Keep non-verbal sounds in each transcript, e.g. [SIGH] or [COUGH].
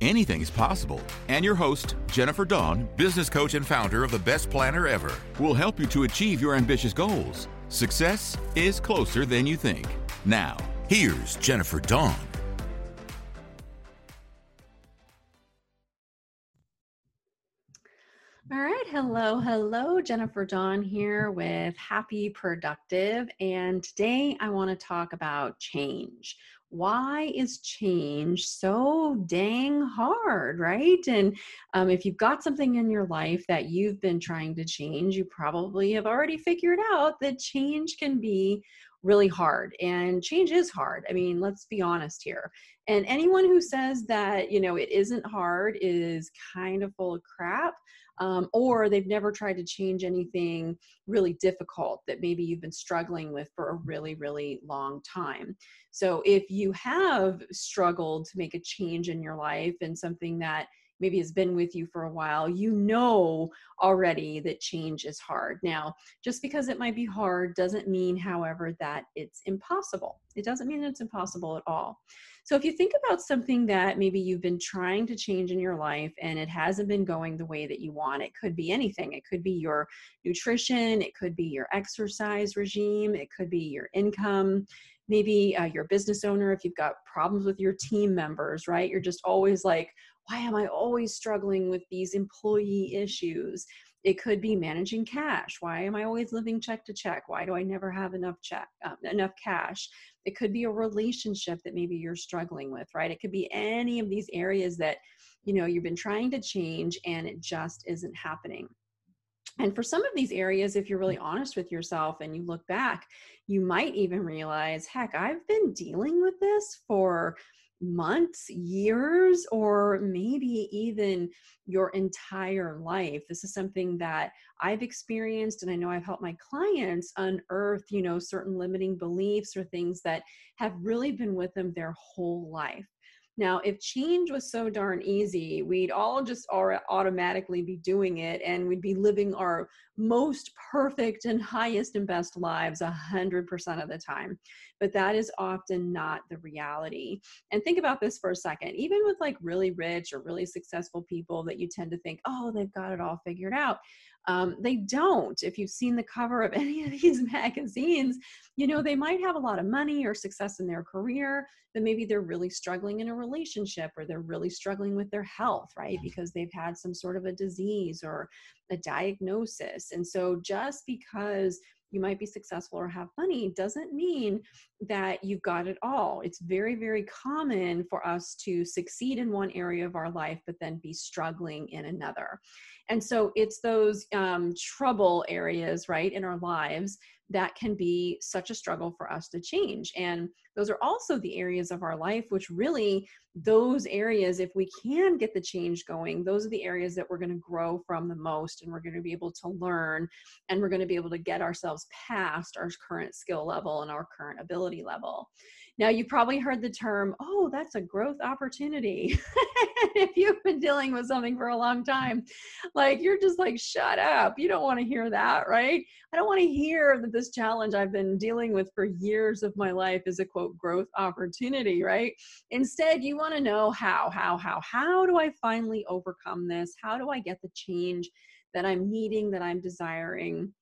anything is possible. And your host, Jennifer Dawn, business coach and founder of the Best Planner Ever, will help you to achieve your ambitious goals. Success is closer than you think. Now, here's Jennifer Dawn. All right. Hello. Hello. Jennifer Dawn here with Happy Productive. And today I want to talk about change. Why is change so dang hard, right? And um, if you've got something in your life that you've been trying to change, you probably have already figured out that change can be really hard and change is hard i mean let's be honest here and anyone who says that you know it isn't hard is kind of full of crap um, or they've never tried to change anything really difficult that maybe you've been struggling with for a really, really long time. So if you have struggled to make a change in your life and something that maybe has been with you for a while, you know already that change is hard. Now, just because it might be hard doesn't mean, however, that it's impossible. It doesn't mean it's impossible at all. So if you think about something that maybe you've been trying to change in your life and it hasn't been going the way that you want, it could be anything. It could be your nutrition, it could be your exercise regime, it could be your income, maybe uh, you're a business owner if you've got problems with your team members right you're just always like why am i always struggling with these employee issues? It could be managing cash. Why am i always living check to check? Why do i never have enough check uh, enough cash? It could be a relationship that maybe you're struggling with right? It could be any of these areas that you know you've been trying to change and it just isn't happening. And for some of these areas, if you're really honest with yourself and you look back, you might even realize, heck, I've been dealing with this for months, years, or maybe even your entire life. This is something that I've experienced and I know I've helped my clients unearth, you know, certain limiting beliefs or things that have really been with them their whole life. Now, if change was so darn easy, we'd all just automatically be doing it and we'd be living our most perfect and highest and best lives 100% of the time. But that is often not the reality. And think about this for a second. Even with like really rich or really successful people that you tend to think, oh, they've got it all figured out. Um, they don't. If you've seen the cover of [LAUGHS] any of these magazines, you know, they might have a lot of money or success in their career, but maybe they're really struggling in a relationship or they're really struggling with their health, right? Because they've had some sort of a disease or a diagnosis. And so just because you might be successful or have money doesn't mean that you've got it all. It's very, very common for us to succeed in one area of our life, but then be struggling in another. And so it's those um, trouble areas, right, in our lives that can be such a struggle for us to change. And those are also the areas of our life which really, those areas, if we can get the change going, those are the areas that we're going to grow from the most and we're going to be able to learn and we're going to be able to get ourselves past our current skill level and our current ability level. Now, you probably heard the term, oh, that's a growth opportunity. [LAUGHS] if you've been dealing with something for a long time, like you're just like, shut up. You don't want to hear that, right? I don't want to hear that this challenge I've been dealing with for years of my life is a quote growth opportunity, right? Instead, you want to know how, how, how, how do I finally overcome this? How do I get the change that I'm needing, that I'm desiring?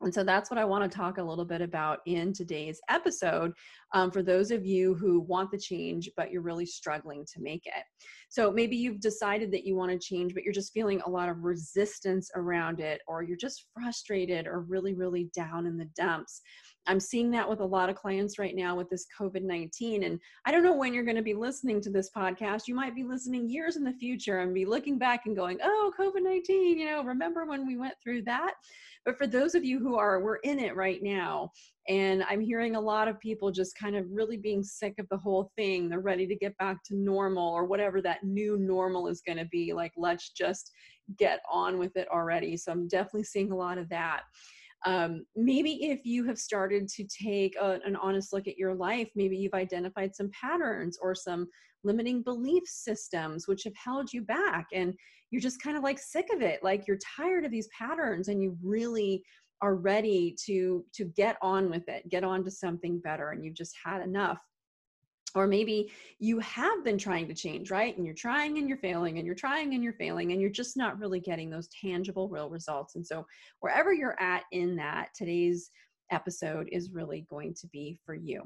And so that's what I want to talk a little bit about in today's episode um, for those of you who want the change, but you're really struggling to make it. So maybe you've decided that you want to change, but you're just feeling a lot of resistance around it, or you're just frustrated or really, really down in the dumps. I'm seeing that with a lot of clients right now with this COVID 19. And I don't know when you're going to be listening to this podcast. You might be listening years in the future and be looking back and going, oh, COVID 19, you know, remember when we went through that? But for those of you who are, we're in it right now. And I'm hearing a lot of people just kind of really being sick of the whole thing. They're ready to get back to normal or whatever that new normal is going to be. Like, let's just get on with it already. So I'm definitely seeing a lot of that. Um, maybe if you have started to take a, an honest look at your life, maybe you've identified some patterns or some limiting belief systems which have held you back and you're just kind of like sick of it like you're tired of these patterns and you really are ready to to get on with it get on to something better and you've just had enough or maybe you have been trying to change right and you're trying and you're failing and you're trying and you're failing and you're just not really getting those tangible real results and so wherever you're at in that today's episode is really going to be for you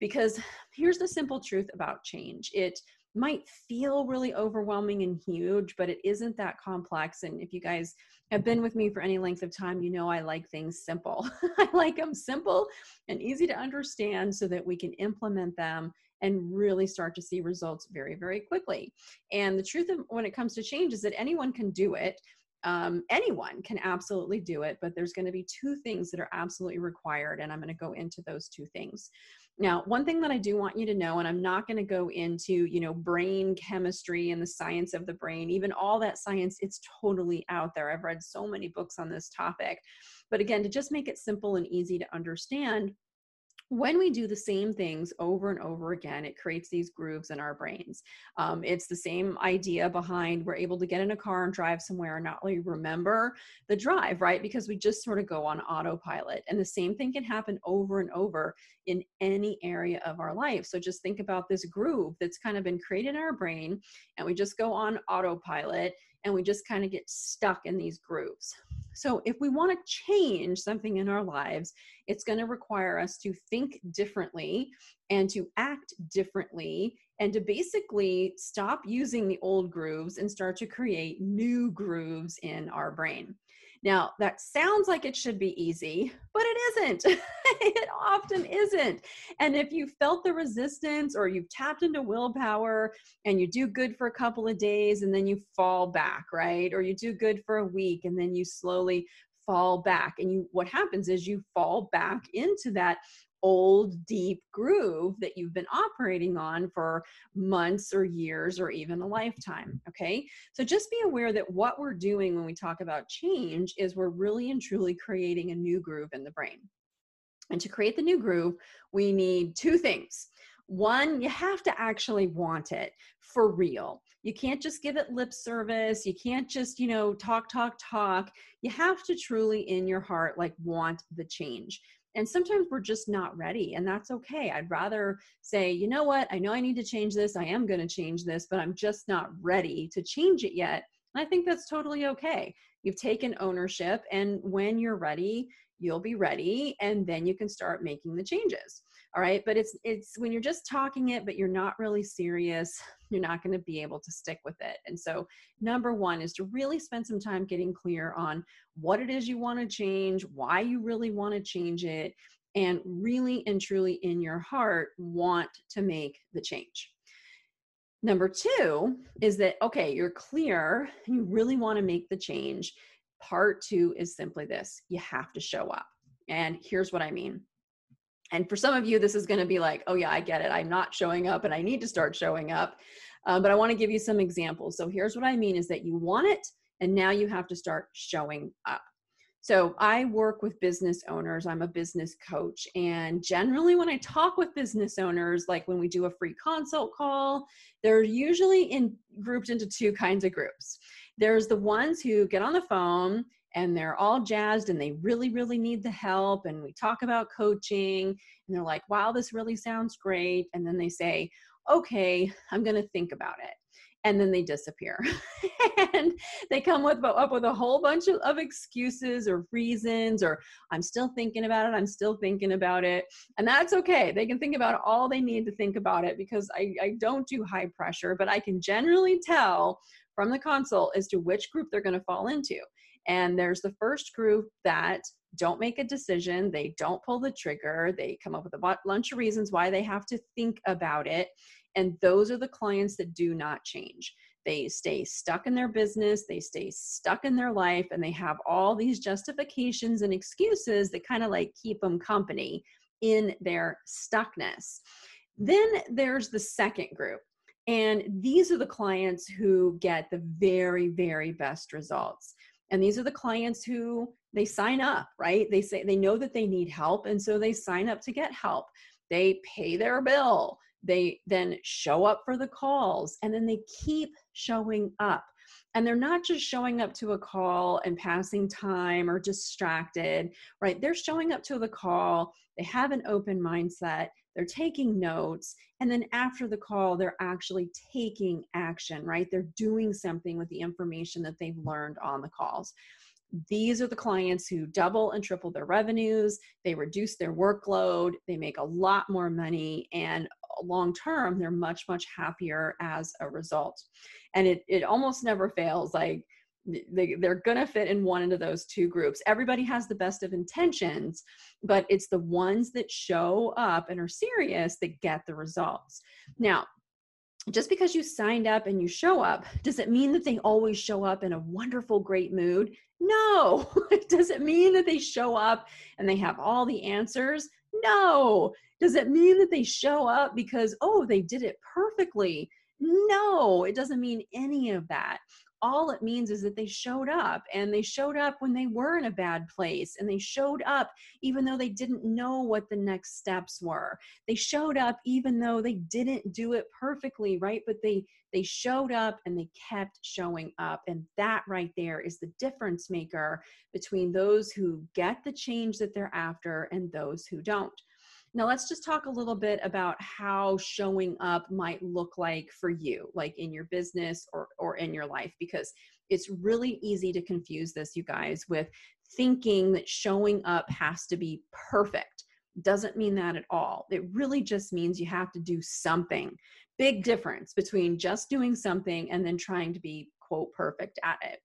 because here's the simple truth about change it might feel really overwhelming and huge, but it isn't that complex. And if you guys have been with me for any length of time, you know I like things simple. [LAUGHS] I like them simple and easy to understand so that we can implement them and really start to see results very, very quickly. And the truth of when it comes to change is that anyone can do it. Um, anyone can absolutely do it, but there's going to be two things that are absolutely required. And I'm going to go into those two things. Now, one thing that I do want you to know, and I'm not going to go into, you know, brain chemistry and the science of the brain, even all that science, it's totally out there. I've read so many books on this topic. But again, to just make it simple and easy to understand, when we do the same things over and over again, it creates these grooves in our brains. Um, it's the same idea behind we're able to get in a car and drive somewhere and not really remember the drive, right? Because we just sort of go on autopilot. And the same thing can happen over and over in any area of our life. So just think about this groove that's kind of been created in our brain, and we just go on autopilot and we just kind of get stuck in these grooves. So, if we want to change something in our lives, it's going to require us to think differently and to act differently and to basically stop using the old grooves and start to create new grooves in our brain. Now, that sounds like it should be easy, but it isn't. [LAUGHS] it often isn't. And if you felt the resistance or you've tapped into willpower and you do good for a couple of days and then you fall back, right? Or you do good for a week and then you slowly fall back and you what happens is you fall back into that old deep groove that you've been operating on for months or years or even a lifetime. Okay. So just be aware that what we're doing when we talk about change is we're really and truly creating a new groove in the brain. And to create the new groove, we need two things. One, you have to actually want it for real. You can't just give it lip service. You can't just, you know, talk, talk, talk. You have to truly in your heart like want the change and sometimes we're just not ready, and that's okay. I'd rather say, you know what, I know I need to change this. I am going to change this, but I'm just not ready to change it yet. And I think that's totally okay. You've taken ownership, and when you're ready, you'll be ready, and then you can start making the changes all right but it's it's when you're just talking it but you're not really serious you're not going to be able to stick with it. And so number one is to really spend some time getting clear on what it is you want to change why you really want to change it and really and truly in your heart want to make the change. Number two is that okay you're clear you really want to make the change. Part two is simply this you have to show up. And here's what i mean and for some of you, this is going to be like, oh, yeah, I get it. I'm not showing up and I need to start showing up. Uh, but I want to give you some examples. So here's what I mean is that you want it and now you have to start showing up. So I work with business owners. I'm a business coach. And generally, when I talk with business owners, like when we do a free consult call, they're usually in grouped into two kinds of groups. There's the ones who get on the phone and they're all jazzed and they really, really need the help. And we talk about coaching and they're like, wow, this really sounds great. And then they say, okay, I'm going to think about it. And then they disappear. [LAUGHS] and they come with, up with a whole bunch of, of excuses or reasons, or I'm still thinking about it. I'm still thinking about it. And that's okay. They can think about all they need to think about it because I, I don't do high pressure, but I can generally tell from the consult as to which group they're going to fall into. And there's the first group that don't make a decision, they don't pull the trigger, they come up with a bunch of reasons why they have to think about it. And those are the clients that do not change. They stay stuck in their business, they stay stuck in their life, and they have all these justifications and excuses that kind of like keep them company in their stuckness. Then there's the second group. And these are the clients who get the very, very best results. And these are the clients who they sign up, right? They say they know that they need help. And so they sign up to get help. They pay their bill. They then show up for the calls and then they keep showing up. And they're not just showing up to a call and passing time or distracted, right? They're showing up to the call. They have an open mindset. They're taking notes. And then after the call, they're actually taking action, right? They're doing something with the information that they've learned on the calls these are the clients who double and triple their revenues, they reduce their workload, they make a lot more money, and long term, they're much, much happier as a result. And it, it almost never fails. Like, they, they're going to fit in one of those two groups. Everybody has the best of intentions, but it's the ones that show up and are serious that get the results. Now, just because you signed up and you show up, does it mean that they always show up in a wonderful, great mood? No. [LAUGHS] does it mean that they show up and they have all the answers? No. Does it mean that they show up because, oh, they did it perfectly? No, it doesn't mean any of that all it means is that they showed up and they showed up when they were in a bad place and they showed up even though they didn't know what the next steps were. They showed up even though they didn't do it perfectly right? But they they showed up and they kept showing up and that right there is the difference maker between those who get the change that they're after and those who don't now, let's just talk a little bit about how showing up might look like for you, like in your business or, or in your life, because it's really easy to confuse this, you guys, with thinking that showing up has to be perfect. Doesn't mean that at all. It really just means you have to do something. Big difference between just doing something and then trying to be, quote, perfect at it.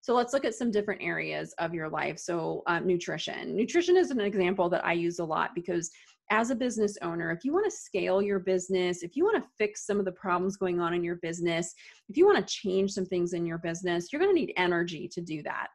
So let's look at some different areas of your life. So, um, nutrition. Nutrition is an example that I use a lot because as a business owner, if you want to scale your business, if you want to fix some of the problems going on in your business, if you want to change some things in your business, you're going to need energy to do that.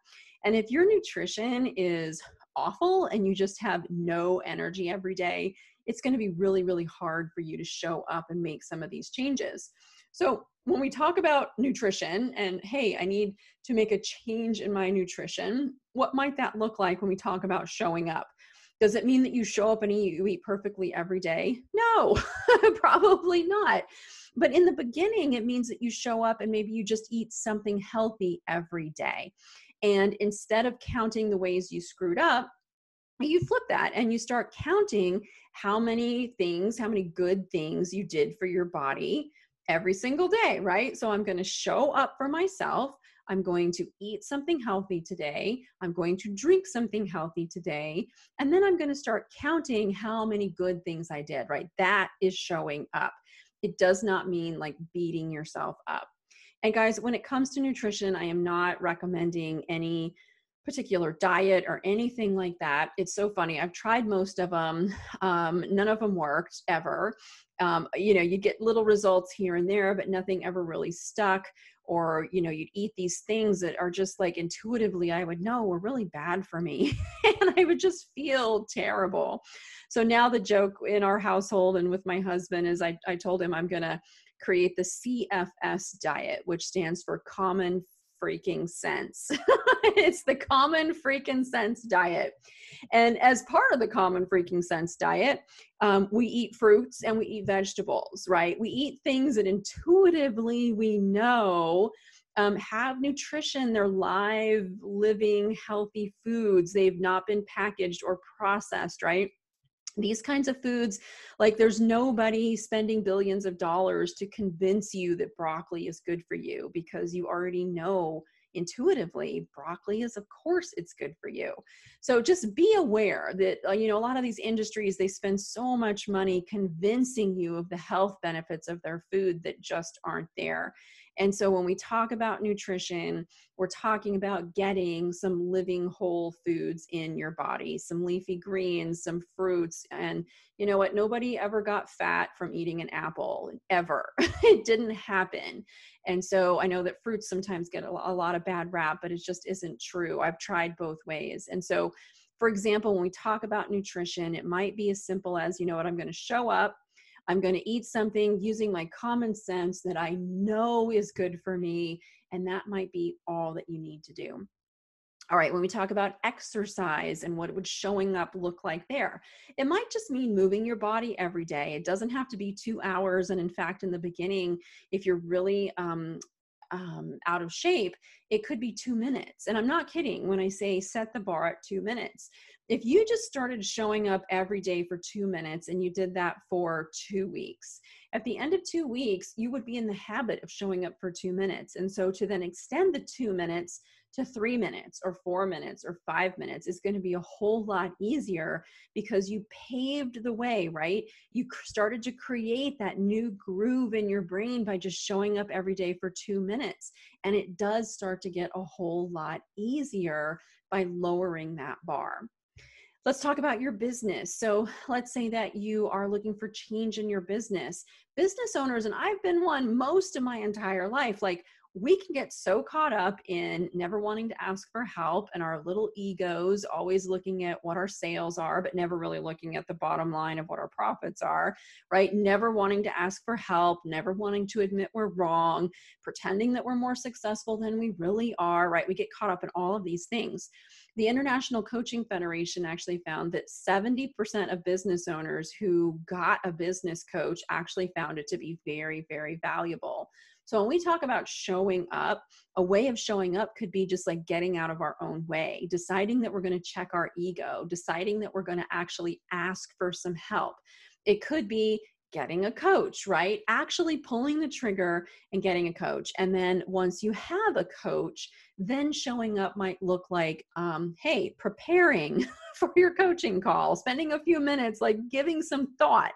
And if your nutrition is awful and you just have no energy every day, it's going to be really, really hard for you to show up and make some of these changes. So, when we talk about nutrition and hey, I need to make a change in my nutrition, what might that look like when we talk about showing up? Does it mean that you show up and eat, you eat perfectly every day? No, [LAUGHS] probably not. But in the beginning, it means that you show up and maybe you just eat something healthy every day. And instead of counting the ways you screwed up, you flip that and you start counting how many things, how many good things you did for your body every single day, right? So I'm going to show up for myself. I'm going to eat something healthy today. I'm going to drink something healthy today. And then I'm going to start counting how many good things I did, right? That is showing up. It does not mean like beating yourself up. And guys, when it comes to nutrition, I am not recommending any particular diet or anything like that. It's so funny. I've tried most of them. Um, none of them worked ever. Um, you know, you get little results here and there, but nothing ever really stuck or you know you'd eat these things that are just like intuitively i would know were really bad for me [LAUGHS] and i would just feel terrible. So now the joke in our household and with my husband is i, I told him i'm going to create the cfs diet which stands for common freaking sense. [LAUGHS] it's the common freaking sense diet. And as part of the common freaking sense diet, um, we eat fruits and we eat vegetables, right? We eat things that intuitively we know um, have nutrition. They're live, living, healthy foods. They've not been packaged or processed, right? These kinds of foods like there's nobody spending billions of dollars to convince you that broccoli is good for you because you already know intuitively broccoli is of course it's good for you. So just be aware that uh, you know a lot of these industries they spend so much money convincing you of the health benefits of their food that just aren't there and so when we talk about nutrition, we're talking about getting some living whole foods in your body, some leafy greens, some fruits. And you know what? Nobody ever got fat from eating an apple, ever. [LAUGHS] it didn't happen. And so I know that fruits sometimes get a lot of bad rap, but it just isn't true. I've tried both ways. And so, for example, when we talk about nutrition, it might be as simple as, you know what, I'm going to show up I'm going to eat something using my common sense that I know is good for me. And that might be all that you need to do. All right, when we talk about exercise and what would showing up look like there, it might just mean moving your body every day. It doesn't have to be two hours. And in fact, in the beginning, if you're really um, um, out of shape, it could be two minutes. And I'm not kidding when I say set the bar at two minutes. If you just started showing up every day for two minutes and you did that for two weeks, at the end of two weeks, you would be in the habit of showing up for two minutes. And so to then extend the two minutes to three minutes or four minutes or five minutes is going to be a whole lot easier because you paved the way, right? You started to create that new groove in your brain by just showing up every day for two minutes. And it does start to get a whole lot easier by lowering that bar. Let's talk about your business. So, let's say that you are looking for change in your business. Business owners, and I've been one most of my entire life, like we can get so caught up in never wanting to ask for help and our little egos always looking at what our sales are but never really looking at the bottom line of what our profits are right? Never wanting to ask for help never wanting to admit we're wrong pretending that we're more successful than we really are right? We get caught up in all of these things. The international coaching federation actually found that 70% of business owners who got a business coach actually found it to be very very valuable so when we talk about showing up, a way of showing up could be just like getting out of our own way, deciding that we're going to check our ego, deciding that we're going to actually ask for some help. It could be getting a coach, right? Actually pulling the trigger and getting a coach. And then once you have a coach, then showing up might look like, um, hey, preparing [LAUGHS] for your coaching call, spending a few minutes, like giving some thought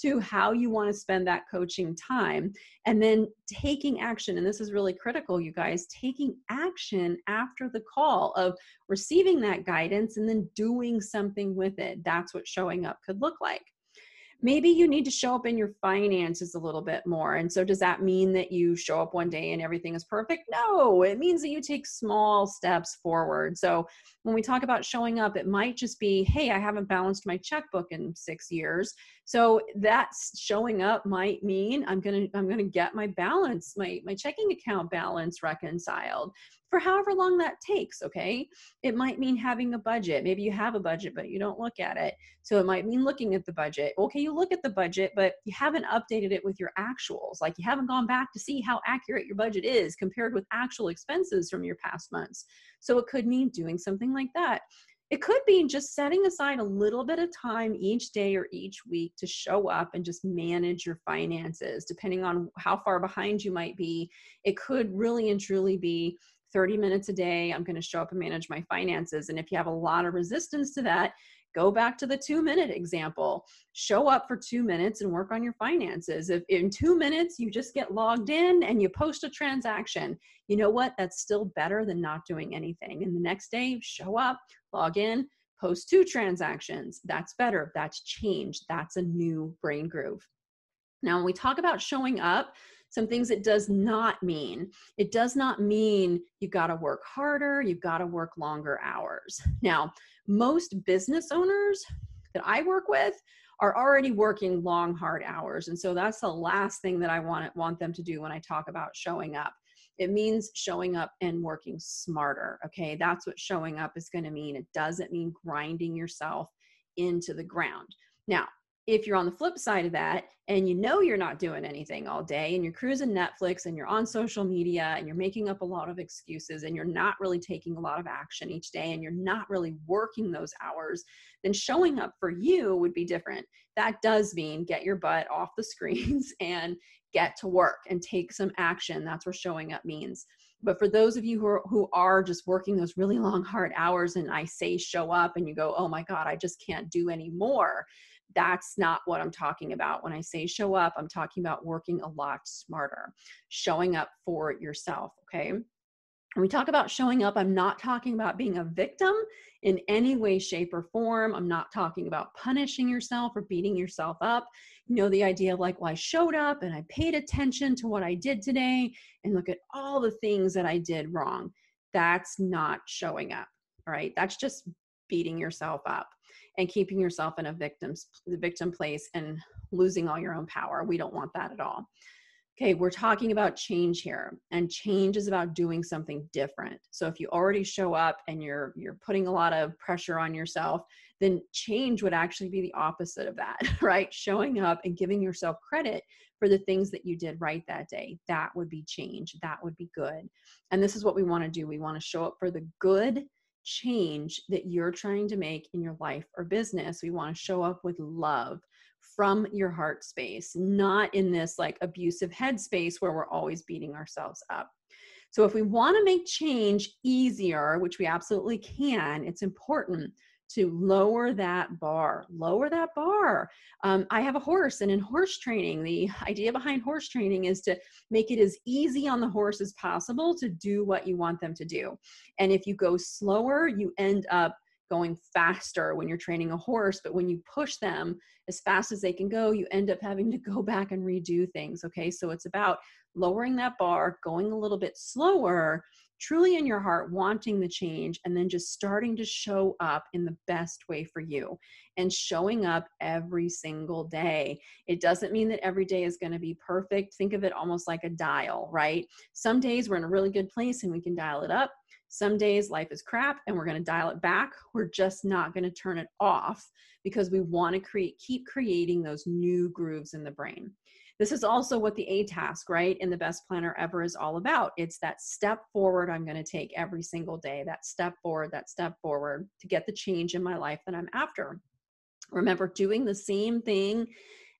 to how you want to spend that coaching time, and then taking action. And this is really critical, you guys taking action after the call of receiving that guidance and then doing something with it. That's what showing up could look like maybe you need to show up in your finances a little bit more. And so, does that mean that you show up one day and everything is perfect? No, it means that you take small steps forward. So, when we talk about showing up, it might just be, hey, I haven't balanced my checkbook in six years. So that's showing up might mean I'm gonna I'm gonna get my balance, my my checking account balance reconciled for however long that takes. Okay, it might mean having a budget. Maybe you have a budget, but you don't look at it. So it might mean looking at the budget. Okay, you look at the budget, but you haven't updated it with your actuals. Like you haven't gone back to see how accurate your budget is compared with actual expenses from your past months. So it could mean doing something like that. It could be just setting aside a little bit of time each day or each week to show up and just manage your finances, depending on how far behind you might be. It could really and truly be 30 minutes a day. I'm going to show up and manage my finances. And if you have a lot of resistance to that, go back to the two minute example show up for two minutes and work on your finances if in two minutes you just get logged in and you post a transaction you know what that's still better than not doing anything and the next day show up log in post two transactions that's better that's change that's a new brain groove now when we talk about showing up some things it does not mean. It does not mean you've got to work harder, you've got to work longer hours. Now, most business owners that I work with are already working long hard hours and so that's the last thing that I want want them to do when I talk about showing up. It means showing up and working smarter, okay? That's what showing up is going to mean. It doesn't mean grinding yourself into the ground. Now, if you're on the flip side of that and you know you're not doing anything all day and you're cruising Netflix and you're on social media and you're making up a lot of excuses and you're not really taking a lot of action each day and you're not really working those hours, then showing up for you would be different. That does mean get your butt off the [LAUGHS] screens and get to work and take some action. That's what showing up means. But for those of you who are, who are just working those really long, hard hours, and I say show up and you go, oh my God, I just can't do any more that's not what I'm talking about. When I say show up, I'm talking about working a lot smarter, showing up for yourself. Okay. When we talk about showing up, I'm not talking about being a victim in any way, shape, or form. I'm not talking about punishing yourself or beating yourself up. You know, the idea of like, well, I showed up and I paid attention to what I did today and look at all the things that I did wrong. That's not showing up. All right. That's just beating yourself up and keeping yourself in a victim's the victim place and losing all your own power. We don't want that at all. okay, we're talking about change here, and change is about doing something different. So if you already show up and you're you're putting a lot of pressure on yourself, then change would actually be the opposite of that, [LAUGHS] right? Showing up and giving yourself credit for the things that you did right that day. That would be change. That would be good. And this is what we want to do. We want to show up for the good change that you're trying to make in your life or business. We want to show up with love from your heart space, not in this like abusive headspace where we're always beating ourselves up. So, if we want to make change easier, which we absolutely can, it's important to lower that bar, lower that bar. Um, I have a horse, and in horse training, the [LAUGHS] idea behind horse training is to make it as easy on the horse as possible to do what you want them to do. And if you go slower, you end up going faster when you're training a horse, but when you push them as fast as they can go, you end up having to go [LAUGHS] back and redo things. Okay, so it's about lowering that bar, going a little bit slower truly in your heart wanting the change and then just starting to show up in the best way for you and showing up every single day. It doesn't mean that every day is going to be perfect. Think of it almost like a dial, right? Some days we're in a really good place and we can dial it up. Some days life is crap and we're going to dial it back. We're just not going to turn it off because we want to create keep creating those new grooves in the brain. This is also what the A task, right, in the best planner ever is all about. It's that step forward I'm going to take every single day, that step forward, that step forward to get the change in my life that I'm after. Remember, doing the same thing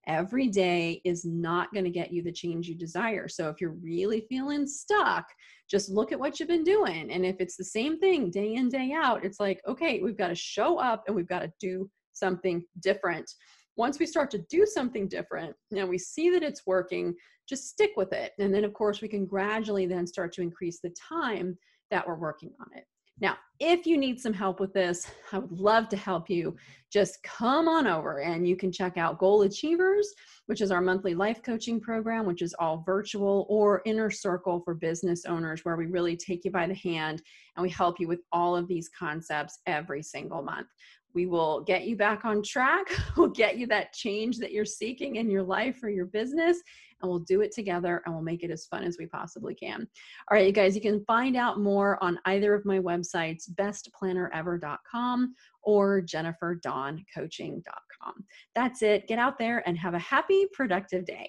every day is not going to get you the change you desire. So if you're really feeling stuck, just look at what you've been doing. And if it's the same thing day in, day out, it's like, okay, we've got to show up and we've got to do something different once we start to do something different and we see that it's working just stick with it. And then of course we can gradually then start to increase the time that we're working on it. Now if you need some help with this i would love to help you. Just come on over and you can check out goal achievers which is our monthly life coaching program which is all virtual or inner circle for business owners where we really take you by the hand and we help you with all of these concepts every single month we will get you back on track. [LAUGHS] We'll get you that change that you're seeking in your life or your business, and we'll do it together and we'll make it as fun as we possibly can. All right, you guys, you can find out more on either of my websites, bestplannerever.com or jenniferdawncoaching.com. That's it. Get out there and have a happy, productive day.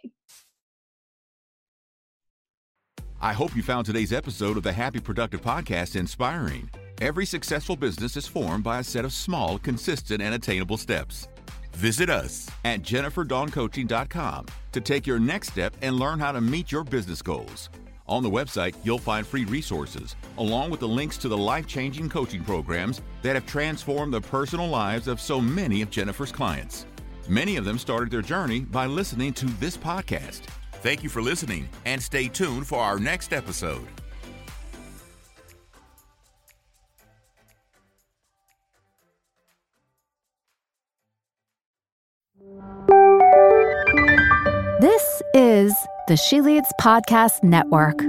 I hope you found today's episode of the Happy Productive Podcast inspiring. Every successful business is formed by a set of small, consistent, and attainable steps. Visit us at jenniferdawncoaching.com to take your next step and learn how to meet your business goals. On the website, you'll find free resources, along with the links to the life changing coaching programs that have transformed the personal lives of so many of Jennifer's clients. Many of them started their journey by listening to this podcast. Thank you for listening, and stay tuned for our next episode. This is the She Leads Podcast Network.